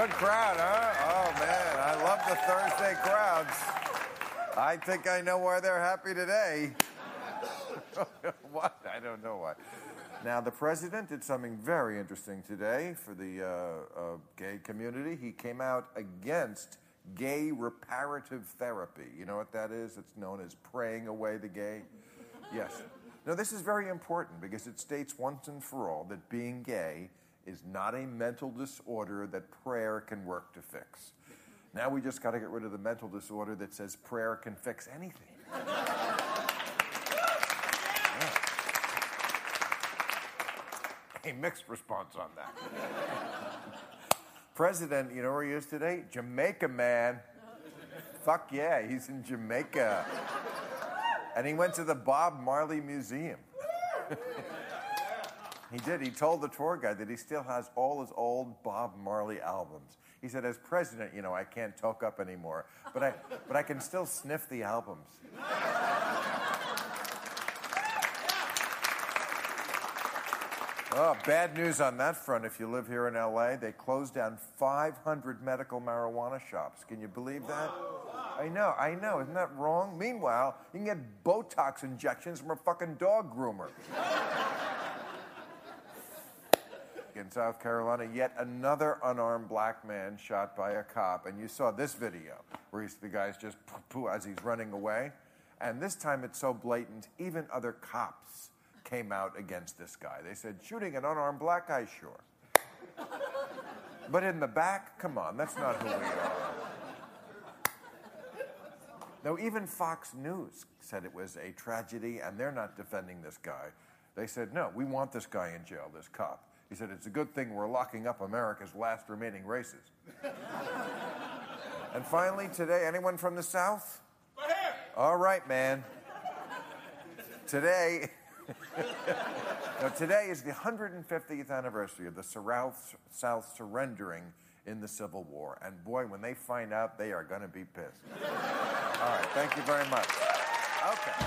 Good crowd, huh? Oh, man. I love the Thursday crowds. I think I know why they're happy today. what? I don't know why. Now, the president did something very interesting today for the uh, uh, gay community. He came out against gay reparative therapy. You know what that is? It's known as praying away the gay. Yes. Now, this is very important because it states once and for all that being gay is not a mental disorder that prayer can work to fix. Now we just got to get rid of the mental disorder that says prayer can fix anything. a mixed response on that. President, you know where he is today? Jamaica, man. Fuck yeah, he's in Jamaica. And he went to the Bob Marley Museum. he did. He told the tour guide that he still has all his old Bob Marley albums. He said, as president, you know, I can't talk up anymore, but I, but I can still sniff the albums. Oh, bad news on that front. If you live here in LA, they closed down 500 medical marijuana shops. Can you believe that? I know, I know. Isn't that wrong? Meanwhile, you can get Botox injections from a fucking dog groomer. In South Carolina, yet another unarmed black man shot by a cop. And you saw this video where he's, the guy's just poo as he's running away. And this time it's so blatant, even other cops came out against this guy. They said, shooting an unarmed black guy, sure. but in the back, come on, that's not who we are. No, even Fox News said it was a tragedy, and they're not defending this guy. They said, no, we want this guy in jail, this cop. He said, it's a good thing we're locking up America's last remaining races. and finally, today, anyone from the South? All right, man. Today, now, today is the 150th anniversary of the South, South surrendering in the Civil War. And boy, when they find out, they are going to be pissed. All right, thank you very much. Okay.